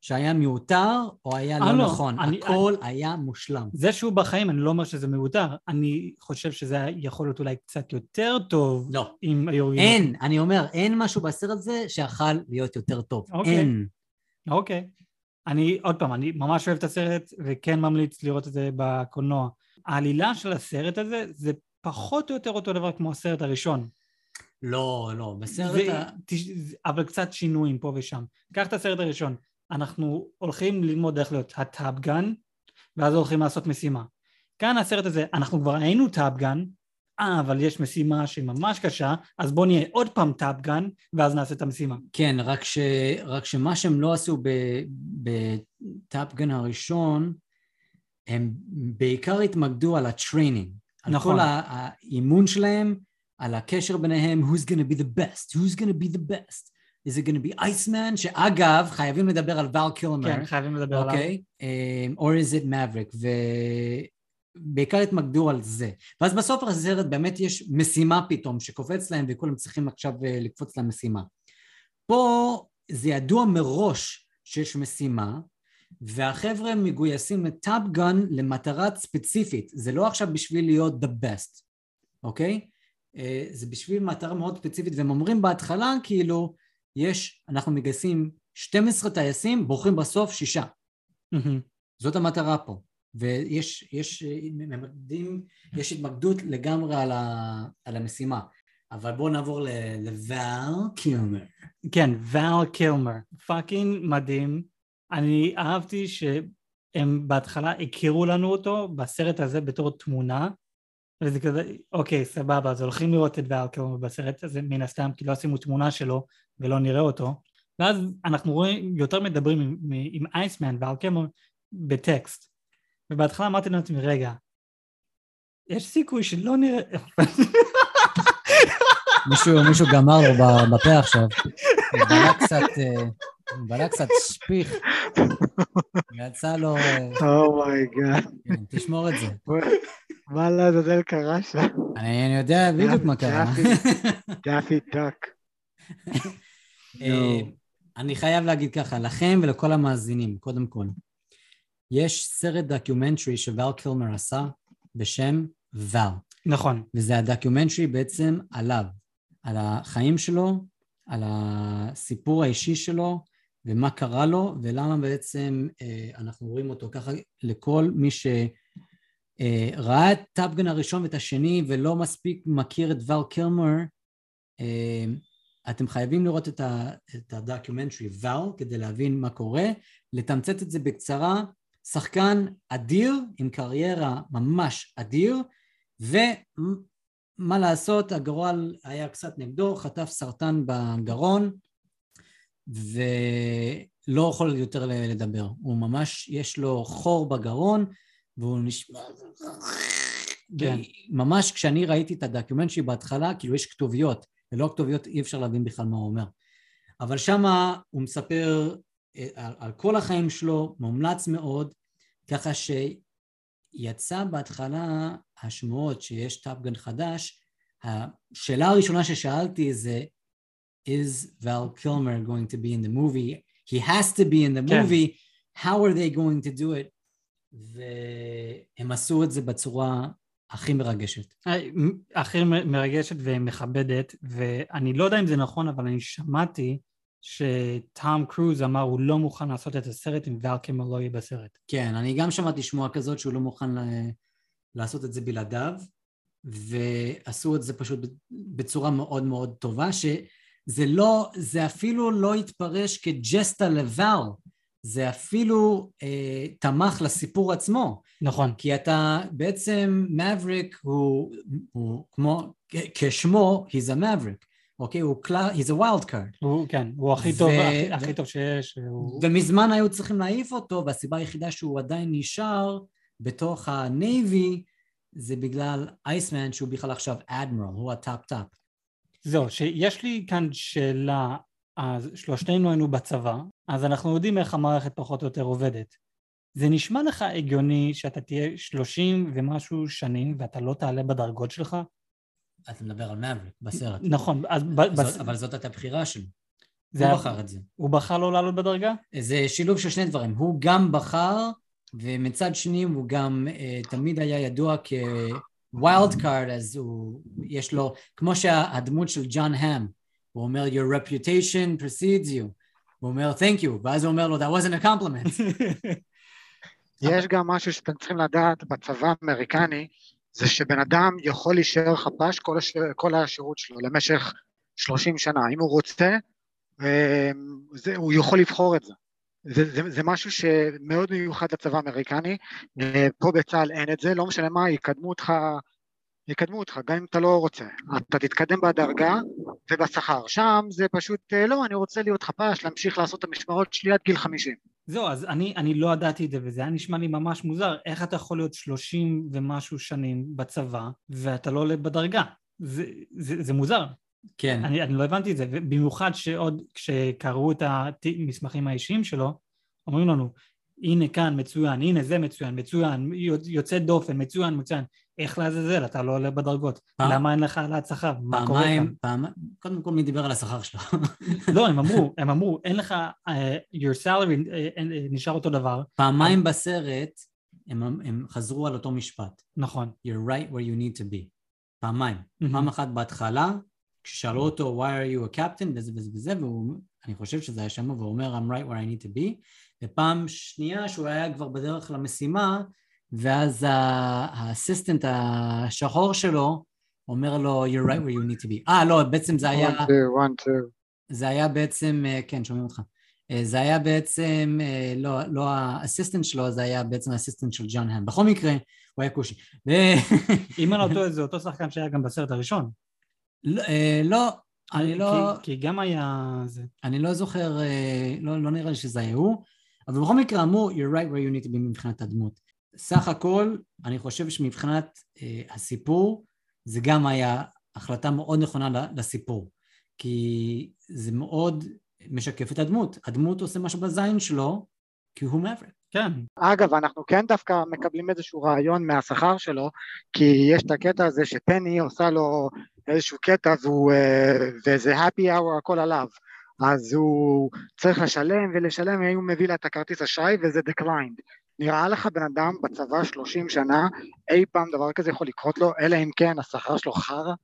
S2: שהיה מיותר או היה
S1: אה,
S2: לא
S1: לא,
S2: נכון.
S1: אני-
S2: הכל היה מושלם.
S1: זה שהוא בחיים, אני לא אומר שזה מיותר, אני חושב שזה יכול להיות אולי קצת יותר טוב
S2: לא.
S1: אם היו...
S2: אין, אני אומר, אין משהו בסרט הזה שיכל להיות יותר טוב.
S1: אוקיי.
S2: אין.
S1: אוקיי. אני, עוד פעם, אני ממש אוהב את הסרט וכן ממליץ לראות את זה בקולנוע. העלילה של הסרט הזה זה פחות או יותר אותו דבר כמו הסרט הראשון.
S2: לא, לא, בסרט
S1: זה,
S2: ה...
S1: תש- אבל קצת שינויים פה ושם. קח את הסרט הראשון, אנחנו הולכים ללמוד איך להיות ה Top Gun, ואז הולכים לעשות משימה. כאן הסרט הזה, אנחנו כבר היינו Top Gun, אה, אבל יש משימה שהיא ממש קשה, אז בוא נהיה עוד פעם Top Gun, ואז נעשה את המשימה.
S2: כן, רק, ש... רק שמה שהם לא עשו ב Top Gun הראשון, הם בעיקר התמקדו על ה training. על
S1: נכון.
S2: כל ה- האימון שלהם, על הקשר ביניהם, who's gonna be the best, who's gonna be the best. is it gonna be Iceman, שאגב, חייבים לדבר על ואל קילמר.
S1: כן, חייבים לדבר עליו.
S2: אוקיי? Um, or is it Maverick? ובעיקר התמקדו על זה. ואז בסוף הסרט באמת יש משימה פתאום שקופץ להם וכולם צריכים עכשיו אה, לקפוץ למשימה. פה זה ידוע מראש שיש משימה, והחבר'ה מגויסים לטאפגן למטרה ספציפית. זה לא עכשיו בשביל להיות the best, אוקיי? אה, זה בשביל מטרה מאוד ספציפית, והם אומרים בהתחלה כאילו, יש, אנחנו מגייסים 12 טייסים, בוחרים בסוף שישה. זאת המטרה פה. ויש יש, אה, ממקדים, יש התמקדות לגמרי על, ה, על המשימה. אבל בואו נעבור לואל קילמר.
S1: כן, ואל קילמר, fucking מדהים. אני אהבתי שהם בהתחלה הכירו לנו אותו בסרט הזה בתור תמונה, וזה כזה, אוקיי, סבבה, אז הולכים לראות את ואל קילמר בסרט הזה, מן הסתם, כי לא עשינו תמונה שלו ולא נראה אותו. ואז אנחנו רואים, יותר מדברים עם, עם אייסמן ואל קילמר בטקסט. ובהתחלה אמרתי לעצמי, רגע, יש סיכוי שלא נראה...
S2: מישהו, מישהו גמר לו בפה עכשיו. בלע קצת, אה, בלע קצת שפיך. ויצא לו... אה,
S3: oh my god.
S2: כן, תשמור את זה.
S3: מה לעזאזל קרה שם?
S2: אני, אני יודע בדיוק מה קרה.
S3: דאפי דאק.
S2: אה, אני חייב להגיד ככה, לכם ולכל המאזינים, קודם כל, יש סרט דוקיומנטרי שואל קילמר עשה בשם ואל,
S1: נכון,
S2: וזה הדוקיומנטרי בעצם עליו, על החיים שלו, על הסיפור האישי שלו, ומה קרה לו, ולמה בעצם אה, אנחנו רואים אותו ככה לכל מי שראה את Top Gun הראשון ואת השני ולא מספיק מכיר את ואל קילמר, אה, אתם חייבים לראות את הדוקיומנטרי ואל כדי להבין מה קורה, לתמצת את זה בקצרה, שחקן אדיר עם קריירה ממש אדיר, ומה לעשות, הגורל היה קצת נגדו, חטף סרטן בגרון, ולא יכול יותר לדבר. הוא ממש, יש לו חור בגרון, והוא נשמע...
S1: כן.
S2: ממש כשאני ראיתי את ה documentary בהתחלה, כאילו יש כתוביות, ללא כתוביות אי אפשר להבין בכלל מה הוא אומר. אבל שמה הוא מספר על, על כל החיים שלו, מומלץ מאוד, ככה שיצא בהתחלה השמועות שיש Top Gun חדש, השאלה הראשונה ששאלתי זה, is Val Kilmer going to be in the movie? He has to be in the
S1: כן.
S2: movie, how are they going to do it? והם עשו את זה בצורה הכי מרגשת.
S1: הכי מ- מרגשת ומכבדת, ואני לא יודע אם זה נכון, אבל אני שמעתי שטום קרוז אמר הוא לא מוכן לעשות את הסרט אם קילמר לא יהיה בסרט.
S2: כן, אני גם שמעתי שמועה כזאת שהוא לא מוכן ל- לעשות את זה בלעדיו, ועשו את זה פשוט בצורה מאוד מאוד טובה, שזה לא, זה אפילו לא התפרש כג'סטה לוואל, זה אפילו אה, תמך לסיפור עצמו,
S1: נכון,
S2: כי אתה בעצם, מבריק הוא, הוא כמו, כשמו, he's a maverick, אוקיי? הוא קלע, he's a wild card.
S1: הוא, כן, הוא הכי טוב,
S2: ו-
S1: הכי,
S2: ו-
S1: הכי טוב שיש, הוא...
S2: ומזמן היו צריכים להעיף אותו, והסיבה היחידה שהוא עדיין נשאר בתוך ה Navy זה בגלל Iceman שהוא בכלל עכשיו אדמירל, הוא ה top-top.
S1: זהו, שיש לי כאן שאלה, אז שלושתנו היינו בצבא, אז אנחנו יודעים איך המערכת פחות או יותר עובדת. זה נשמע לך הגיוני שאתה תהיה שלושים ומשהו שנים ואתה לא תעלה בדרגות שלך?
S2: אתה מדבר על מאווריק בסרט.
S1: נכון, אז ב- בס-
S2: זאת, אבל זאת הייתה בחירה שלו.
S1: זה
S2: הוא
S1: היה-
S2: בחר את זה.
S1: הוא בחר לא לעלות בדרגה?
S2: זה שילוב של שני דברים. הוא גם בחר, ומצד שני הוא גם uh, תמיד היה ידוע כ wild card, אז הוא, יש לו, כמו שהדמות של ג'ון האם, הוא אומר, your reputation precedes you. הוא אומר thank you, ואז הוא אומר לו that wasn't a compliment.
S3: יש גם משהו שאתם צריכים לדעת בצבא האמריקני, זה שבן אדם יכול להישאר חפ"ש כל, הש... כל השירות שלו למשך 30 שנה. אם הוא רוצה, אה, זה, הוא יכול לבחור את זה. זה, זה, זה משהו שמאוד מיוחד לצבא האמריקני, פה בצה"ל אין את זה, לא משנה מה, יקדמו אותך, יקדמו אותך, גם אם אתה לא רוצה. אתה תתקדם בדרגה ובשכר. שם זה פשוט, אה, לא, אני רוצה להיות חפ"ש, להמשיך לעשות את המשמרות שלי עד גיל 50.
S1: זהו, אז אני, אני לא ידעתי את זה, וזה היה נשמע לי ממש מוזר. איך אתה יכול להיות שלושים ומשהו שנים בצבא, ואתה לא עולה בדרגה? זה, זה, זה מוזר.
S2: כן.
S1: אני, אני לא הבנתי את זה, במיוחד שעוד כשקראו את המסמכים האישיים שלו, אומרים לנו, הנה כאן מצוין, הנה זה מצוין, מצוין, יוצא דופן, מצוין, מצוין. איך לעזאזל, אתה לא עולה בדרגות. פעם, למה אין לך העלאת שכר? מה קורה כאן?
S2: פעם, קודם כל מי דיבר על השכר שלו?
S1: לא, הם אמרו, הם אמרו, אין לך, uh, your salary uh, נשאר אותו דבר.
S2: פעמיים בסרט הם, הם חזרו על אותו משפט.
S1: נכון.
S2: You're right where you need to be. פעמיים. Mm-hmm. פעם אחת בהתחלה, כששאלו אותו why are you a captain וזה וזה וזה, ואני חושב שזה היה שם, והוא אומר I'm right where I need to be, ופעם שנייה שהוא היה כבר בדרך למשימה, ואז האסיסטנט השחור שלו אומר לו you're right where you need to be. אה לא, בעצם זה היה...
S3: one, two, one, two.
S2: זה היה בעצם, אה, כן, שומעים אותך. אה, זה היה בעצם, אה, לא, לא האסיסטנט שלו, זה היה בעצם האסיסטנט של ג'ון האם. בכל מקרה, הוא היה כושי.
S1: אם אני לא טועה, זה אותו שחקן שהיה גם בסרט הראשון.
S2: לא, לא אני לא...
S1: כי, כי גם היה זה.
S2: אני לא זוכר, לא, לא נראה לי שזה היה הוא, אבל בכל מקרה אמרו, you're right where you need to be מבחינת הדמות. סך הכל, אני חושב שמבחינת אה, הסיפור, זה גם היה החלטה מאוד נכונה לסיפור. כי זה מאוד משקף את הדמות. הדמות עושה משהו בזין שלו, כי הוא מבריק.
S1: כן.
S3: אגב, אנחנו כן דווקא מקבלים איזשהו רעיון מהשכר שלו, כי יש את הקטע הזה שפני עושה לו איזשהו קטע והוא, אה, וזה happy hour הכל עליו. אז הוא צריך לשלם ולשלם, אם הוא מביא לה את הכרטיס אשראי וזה declined. נראה לך בן אדם בצבא 30 שנה, אי פעם דבר כזה יכול לקרות לו, אלא אם כן השכר שלו חרא?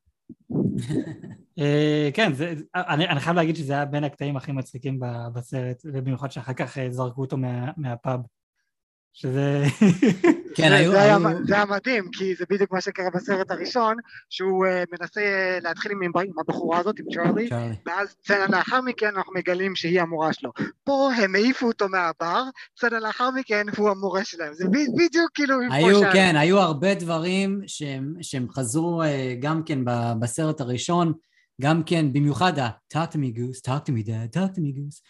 S1: אה, כן, אני חייב להגיד שזה היה בין הקטעים הכי מצחיקים בסרט, ובמיוחד שאחר כך אה, זרקו אותו מהפאב. שזה...
S3: כן, היו... זה, היה, זה היה מדהים, כי זה בדיוק מה שקרה בסרט הראשון, שהוא uh, מנסה uh, להתחיל עם, עם הבחורה הזאת, עם צ'רלי, צ'רלי. ואז סצנה לאחר מכן אנחנו מגלים שהיא המורה שלו. פה הם העיפו אותו מהבר, סצנה לאחר מכן הוא המורה שלהם. זה בדיוק כאילו...
S2: היו, כן, היו הרבה דברים שהם, שהם חזרו uh, גם כן בסרט הראשון, גם כן, במיוחד ה-talk to me goose, talk to me dad, talk to me goose.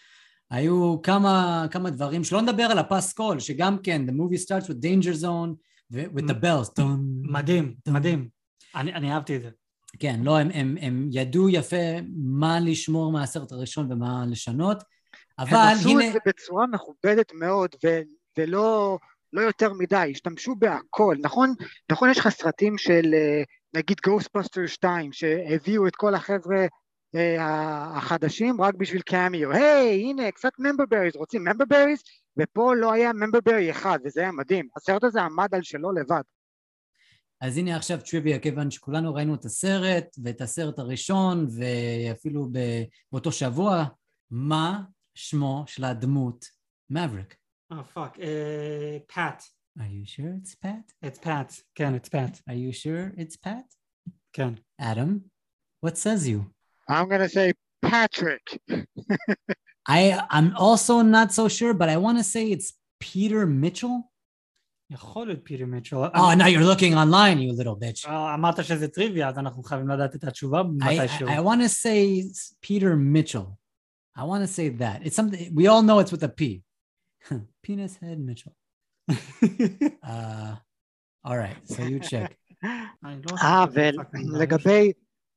S2: היו כמה, כמה דברים, שלא נדבר על הפסקול, שגם כן, the movie starts with danger zone, with the bells.
S1: מדהים, מדהים. אני, אני אהבתי את זה.
S2: כן, לא, הם, הם, הם ידעו יפה מה לשמור מהסרט הראשון ומה לשנות, אבל הנה... הם
S3: עשו את זה בצורה מכובדת מאוד, ו, ולא לא יותר מדי, השתמשו בהכל, נכון? נכון יש לך סרטים של אה, נגיד Ghostbusters 2, שהביאו את כל החבר'ה החדשים רק בשביל קאמיו, היי הנה קצת ממבר בריז, רוצים ממבר בריז? ופה לא היה ממבר ברי אחד וזה היה מדהים, הסרט הזה עמד על שלו לבד.
S2: אז הנה עכשיו טריוויה, כיוון שכולנו ראינו את הסרט ואת הסרט הראשון ואפילו באותו שבוע, מה שמו של הדמות מבריק?
S1: אה פאק, פאט.
S2: Are you sure it's Pat?
S1: It's Pat, כן, it's Pat.
S2: Are you sure it's Pat?
S1: כן.
S2: Adam, what says you?
S3: I'm going to say Patrick.
S2: I, I'm also not so sure, but I want to say it's Peter Mitchell.
S1: יכול להיות פיטר מיטשל.
S2: Oh, now you're looking online, you little bitch.
S1: אמרת שזה טריוויה, אז אנחנו חייבים לדעת את התשובה מתישהו.
S2: I want to say Peter Mitchell. I want to say that. It's something, we all know it's with a P. Penis head Mitchell. uh, all right, so you check.
S3: אה,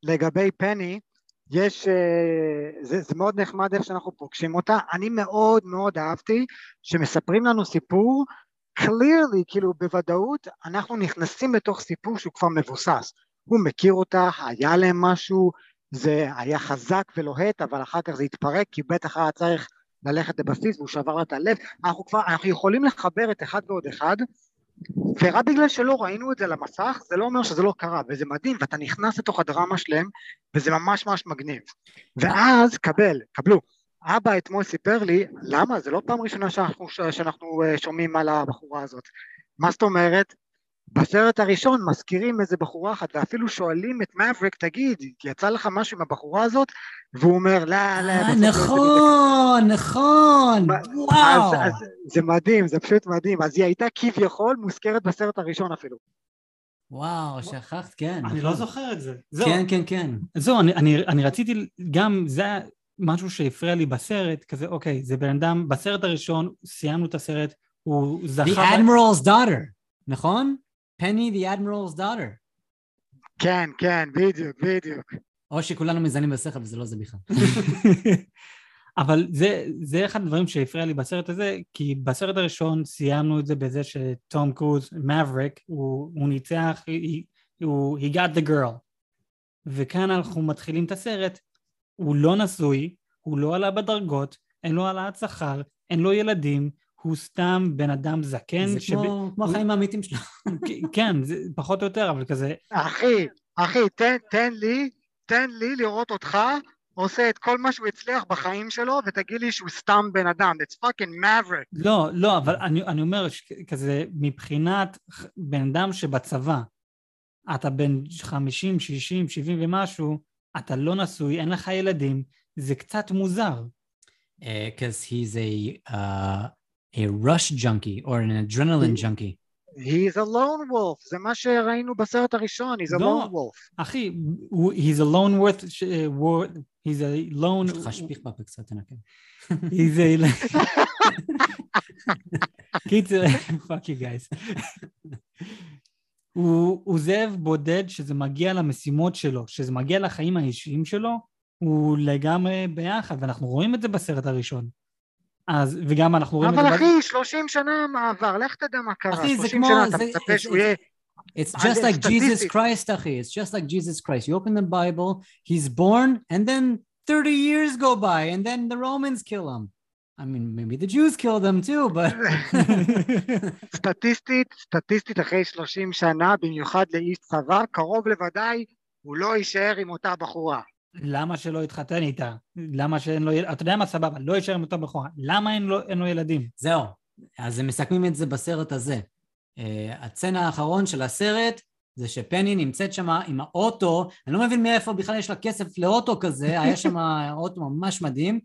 S3: ולגבי פני, יש, אה, זה, זה מאוד נחמד איך שאנחנו פוגשים אותה, אני מאוד מאוד אהבתי שמספרים לנו סיפור, clearly, כאילו בוודאות, אנחנו נכנסים לתוך סיפור שהוא כבר מבוסס, הוא מכיר אותה, היה להם משהו, זה היה חזק ולוהט, אבל אחר כך זה התפרק, כי בטח היה צריך ללכת לבסיס והוא שבר את הלב, אנחנו כבר, אנחנו יכולים לחבר את אחד ועוד אחד, ורק בגלל שלא ראינו את זה על המסך, זה לא אומר שזה לא קרה, וזה מדהים, ואתה נכנס לתוך הדרמה שלהם, וזה ממש ממש מגניב. ואז, קבל, קבלו, אבא אתמול סיפר לי, למה? זה לא פעם ראשונה שאנחנו, שאנחנו אה, שומעים על הבחורה הזאת. מה זאת אומרת? בסרט הראשון מזכירים איזה בחורה אחת, ואפילו שואלים את מבריק, תגיד, יצא לך משהו עם הבחורה הזאת? והוא אומר, לא, לא.
S2: אה, נכון, נכון, וואו.
S3: אז, אז זה מדהים, זה פשוט מדהים. אז היא הייתה כביכול מוזכרת בסרט הראשון אפילו.
S2: וואו, שכחת, כן.
S1: אני לא זוכר את זה.
S2: כן, כן, כן.
S1: זהו, אני, אני, אני רציתי, גם זה משהו שהפריע לי בסרט, כזה, אוקיי, זה בן אדם, בסרט הראשון סיימנו את הסרט, הוא זכה...
S2: The Admiral's daughter, נכון? פני the Admiral's daughter.
S3: כן, כן, בדיוק, בדיוק.
S2: או שכולנו מזנים בשכל וזה לא זה בכלל.
S1: אבל זה, זה אחד הדברים שהפריע לי בסרט הזה, כי בסרט הראשון סיימנו את זה בזה שתום קרוז, מבריק, הוא, הוא ניצח, הוא, he got the girl. וכאן אנחנו מתחילים את הסרט, הוא לא נשוי, הוא לא עלה בדרגות, אין לו העלאת שכר, אין לו ילדים, הוא סתם בן אדם זקן.
S2: זה שב... כמו, כמו החיים האמיתיים שלו.
S1: כן, זה פחות או יותר, אבל כזה...
S3: אחי, אחי, תן, תן לי, תן לי לראות אותך עושה את כל מה שהוא הצליח בחיים שלו, ותגיד לי שהוא סתם בן אדם, it's fucking maverick.
S1: לא, לא, אבל אני, אני אומר, כזה, מבחינת בן אדם שבצבא, אתה בן 50, 60, 70 ומשהו, אתה לא נשוי, אין לך ילדים, זה קצת מוזר.
S2: Because uh, he's a, uh, a rush junkie or an adrenaline junkie.
S3: He's a lone wolf, זה מה שראינו בסרט הראשון, he's a
S1: לא,
S3: lone wolf.
S1: אחי, he's a lone worth, uh, he's a lone...
S2: יש לך שפיך בפה קצת תנקה.
S1: he's a... קיצר, fuck you guys. הוא, הוא זאב בודד שזה מגיע למשימות שלו, שזה מגיע לחיים האישיים שלו, הוא לגמרי ביחד, ואנחנו רואים את זה בסרט הראשון. אז, וגם אנחנו רואים.
S3: אבל אחי, 30 שנה מעבר, לך תדע מה קרה. אחי, זה כמו... שנה, אתה מצפה שהוא יהיה...
S2: It's just like Jesus Christ, אחי. It's just like Jesus Christ. You open the Bible, he's born, and then 30 years go by, and then the Romans kill him. I mean, maybe the Jews kill them too, but...
S3: סטטיסטית, סטטיסטית אחרי 30 שנה, במיוחד לאיש צבא, קרוב לוודאי הוא לא יישאר עם אותה בחורה.
S1: למה שלא יתחתן איתה? למה שאין לו ילדים? אתה יודע מה סבבה, לא יישאר עם אותה בחורה. למה אין לו, אין לו ילדים?
S2: זהו, אז הם מסכמים את זה בסרט הזה. Uh, הצצנה האחרון של הסרט זה שפני נמצאת שם עם האוטו, אני לא מבין מאיפה בכלל יש לה כסף לאוטו כזה, היה שם אוטו ממש מדהים,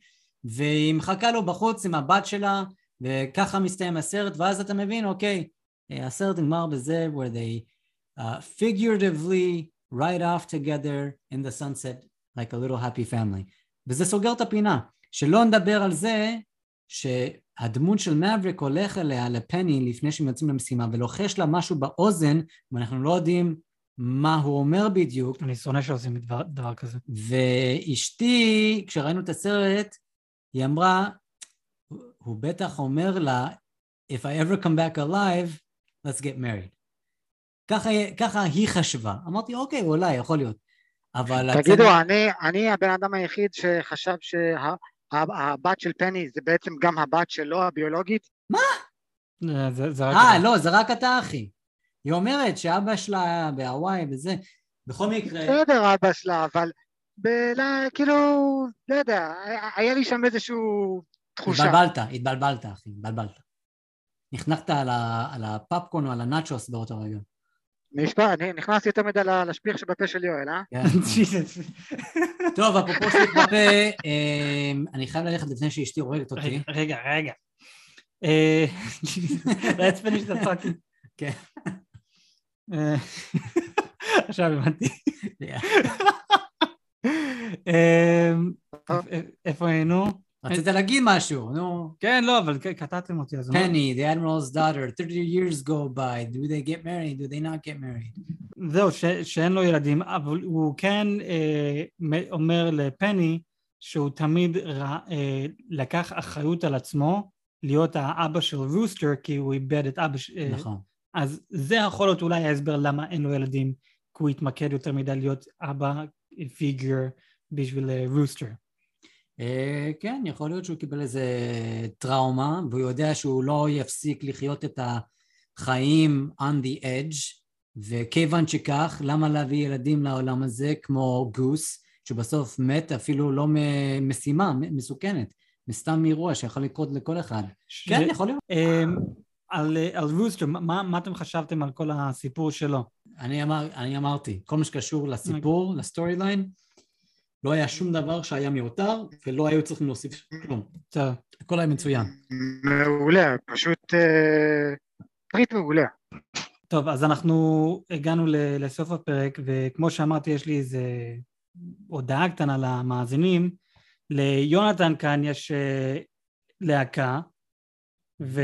S2: והיא מחכה לו בחוץ עם הבת שלה, וככה מסתיים הסרט, ואז אתה מבין, אוקיי, אה, הסרט נגמר בזה, where they uh, figuratively ride off together in the sunset like a little happy family. וזה סוגר את הפינה. שלא נדבר על זה שהדמות של מבריק הולך אליה לפני לפני שהם יוצאים למשימה ולוחש לה משהו באוזן ואנחנו לא יודעים מה הוא אומר בדיוק.
S1: אני שונא שעושים דבר, דבר כזה.
S2: ואשתי, כשראינו את הסרט, היא אמרה, הוא בטח אומר לה, If I ever come back alive, let's get married. ככה, ככה היא חשבה. אמרתי, אוקיי, אולי, יכול להיות. אבל...
S3: תגידו, הצד... אני, אני הבן אדם היחיד שחשב שהבת של פני זה בעצם גם הבת שלו, הביולוגית?
S2: מה?
S1: אה,
S2: אה לא, זה רק אתה, אחי. היא אומרת שאבא שלה בהוואי וזה. בכל מקרה...
S3: בסדר, אבא שלה, אבל... בלה, כאילו, לא יודע, היה לי שם איזשהו תחושה.
S2: התבלבלת, התבלבלת, אחי, התבלבלת. נחנקת על, ה, על הפפקון או על הנאצ'וס באותו רגע.
S3: נשבע, אני נכנסתי יותר מדי לשפיך שבפה של יואל, אה? כן.
S2: טוב, אפרופו שפיך בפה, אמ, אני חייב ללכת לפני שאשתי הורגת אותי.
S1: רגע, רגע. let's finish the fucking...
S2: כן.
S1: אה, עכשיו הבנתי. אמ, איפה היינו?
S2: רצית להגיד משהו, נו.
S1: כן, לא, אבל קטעתם אותי.
S2: פני, the admiral's daughter, 30 years go by, do they get married, do they not get married?
S1: זהו, שאין לו ילדים, אבל הוא כן אה, אומר לפני שהוא תמיד אה, לקח אחריות על עצמו להיות האבא של רוסטר, כי הוא איבד את אבא ש...
S2: אה, נכון.
S1: אז זה יכול להיות אולי ההסבר למה אין לו ילדים, כי הוא התמקד יותר מדי להיות אבא פיגר בשביל רוסטר.
S2: אה, כן, יכול להיות שהוא קיבל איזה טראומה, והוא יודע שהוא לא יפסיק לחיות את החיים on the edge, וכיוון שכך, למה להביא ילדים לעולם הזה כמו גוס, שבסוף מת אפילו לא ממשימה מסוכנת, מסתם אירוע שיכול לקרות לכל אחד.
S1: ש-
S2: כן, יכול להיות.
S1: אמ, על, על רוסטר, מה, מה אתם חשבתם על כל הסיפור שלו?
S2: אני, אמר, אני אמרתי, כל מה שקשור לסיפור, ל story line, לא היה שום דבר שהיה מיותר, ולא היו צריכים להוסיף כלום. הכל היה מצוין.
S3: מעולה, פשוט אה, סרט מעולה.
S1: טוב, אז אנחנו הגענו ל- לסוף הפרק, וכמו שאמרתי, יש לי איזה הודעה קטנה למאזינים. ליונתן כאן יש אה, להקה, ו...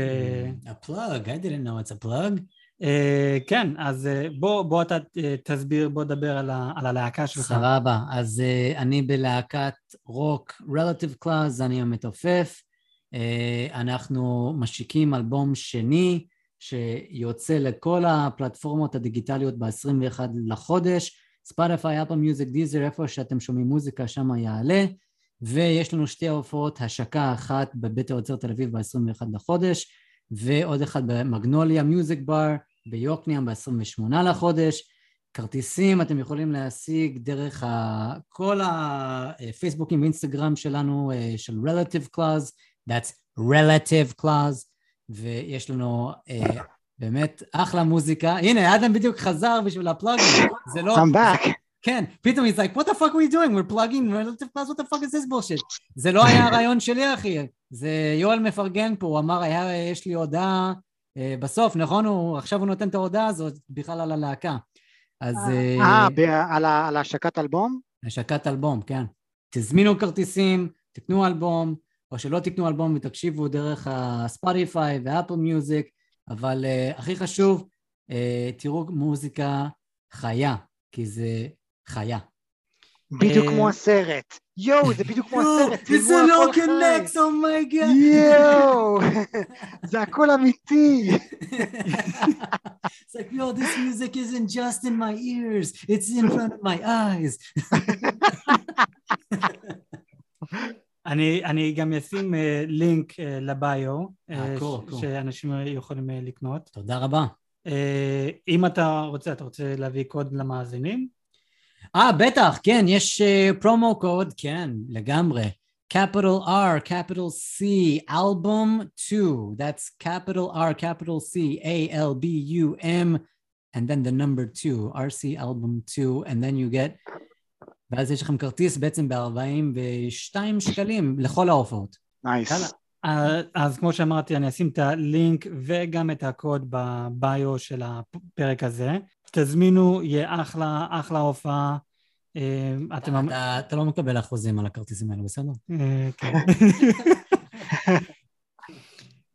S2: A plug, I didn't know it's a plug.
S1: אה, כן, אז אה, בוא, בוא אתה אה, תסביר, בוא דבר על, ה, על הלהקה שלך.
S2: סבבה, אז אני בלהקת רוק Relative Class, אני המתופף. אנחנו משיקים אלבום שני שיוצא לכל הפלטפורמות הדיגיטליות ב-21 לחודש. ספוטיפיי, אפל מיוזיק, דיזר, איפה שאתם שומעים מוזיקה, שם יעלה. ויש לנו שתי הופעות, השקה אחת בבית האוצר תל אביב ב-21 לחודש, ועוד אחד במגנוליה מיוזיק בר ביוקנעם ב-28 לחודש. כרטיסים אתם יכולים להשיג דרך ה... כל הפייסבוקים ואינסטגרם שלנו אה, של Relative Clause, that's Relative Clause, ויש לנו אה, באמת אחלה מוזיקה. הנה, אדם בדיוק חזר בשביל הפלאגים, זה לא...
S3: I'm back.
S2: כן, פתאום he's like, what the fuck are we doing? We're plugging Relative Clause, what the fuck is this bullshit? זה לא היה הרעיון שלי, אחי. זה יואל מפרגן פה, הוא אמר, היה, יש לי הודעה אה, בסוף, נכון? הוא, עכשיו הוא נותן את ההודעה הזאת בכלל על הלהקה. אז... אה,
S3: אה, ב- על השקת אלבום?
S2: השקת אלבום, כן. תזמינו כרטיסים, תקנו אלבום, או שלא תקנו אלבום ותקשיבו דרך הספוטיפיי ואפל מיוזיק, אבל הכי חשוב, תראו מוזיקה חיה, כי זה חיה.
S3: בדיוק
S1: אה,
S3: כמו הסרט. יואו, זה בדיוק כמו הסרט.
S2: זה לא. קונקס, אומייגה.
S3: יואו, זה הכל אמיתי.
S2: It's like, yo, this music isn't just in my ears, it's in front of my eyes.
S1: אני, אני גם אשים אה, לינק אה, לביו,
S2: cool,
S1: ש-
S2: cool.
S1: שאנשים יכולים לקנות.
S2: תודה רבה.
S1: אם אתה רוצה, אתה רוצה להביא קוד למאזינים?
S2: אה, בטח, כן, יש פרומו קוד, כן, לגמרי. capital R, capital C, album 2, that's capital R, capital C, A L B U M, and then the number 2, RC album 2, and then you get, ואז יש לכם כרטיס בעצם ב-42 שקלים לכל ההופעות.
S3: נייס.
S2: יאללה.
S1: אה, אז כמו שאמרתי, אני אשים את הלינק וגם את הקוד בביו של הפרק הזה. תזמינו, יהיה אחלה, אחלה הופעה. אה, אתם...
S2: אתה, אתה לא מקבל אחוזים על הכרטיסים האלה, בסדר?
S1: אה, כן.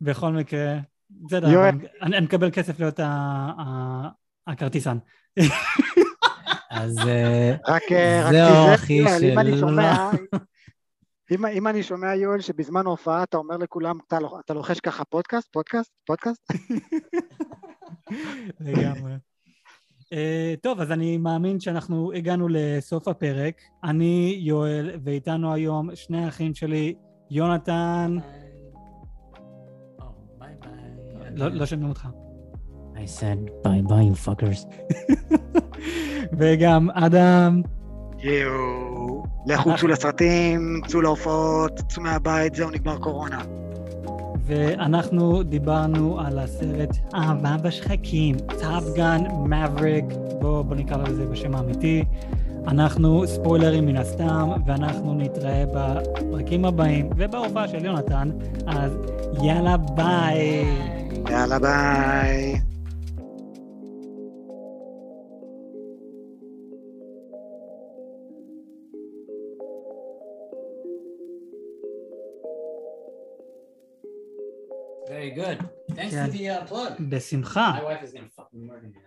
S1: בכל מקרה, בסדר, אני מקבל כסף להיות הכרטיסן.
S2: אז זהו, אחי,
S3: יואל, אם. אם, אני שומע יואל שבזמן ההופעה אתה אומר לכולם אתה, לוח- אתה לוחש ככה פודקאסט, פודקאסט, פודקאסט,
S1: לגמרי. Uh, טוב, אז אני מאמין שאנחנו הגענו לסוף הפרק. אני יואל, ואיתנו היום שני האחים שלי, יונתן,
S2: ביי ביי.
S1: לא, לא שומעים אותך,
S2: I said bye bye you fuckers.
S1: וגם אדם,
S3: יואו, לכו צאו לסרטים, צאו להופעות, צאו מהבית, זהו נגמר קורונה.
S1: ואנחנו דיברנו על הסרט אהבה בשחקים, Top Gun, מאווריק, בואו בוא נקרא לזה בשם האמיתי. אנחנו ספוילרים מן הסתם, ואנחנו נתראה בפרקים הבאים ובהופעה של יונתן, אז יאללה ביי.
S3: יאללה ביי.
S2: Very good. Thanks
S1: Yeah.
S2: for the uh, plug.
S1: בשמחה.
S2: My wife is gonna fucking murder me.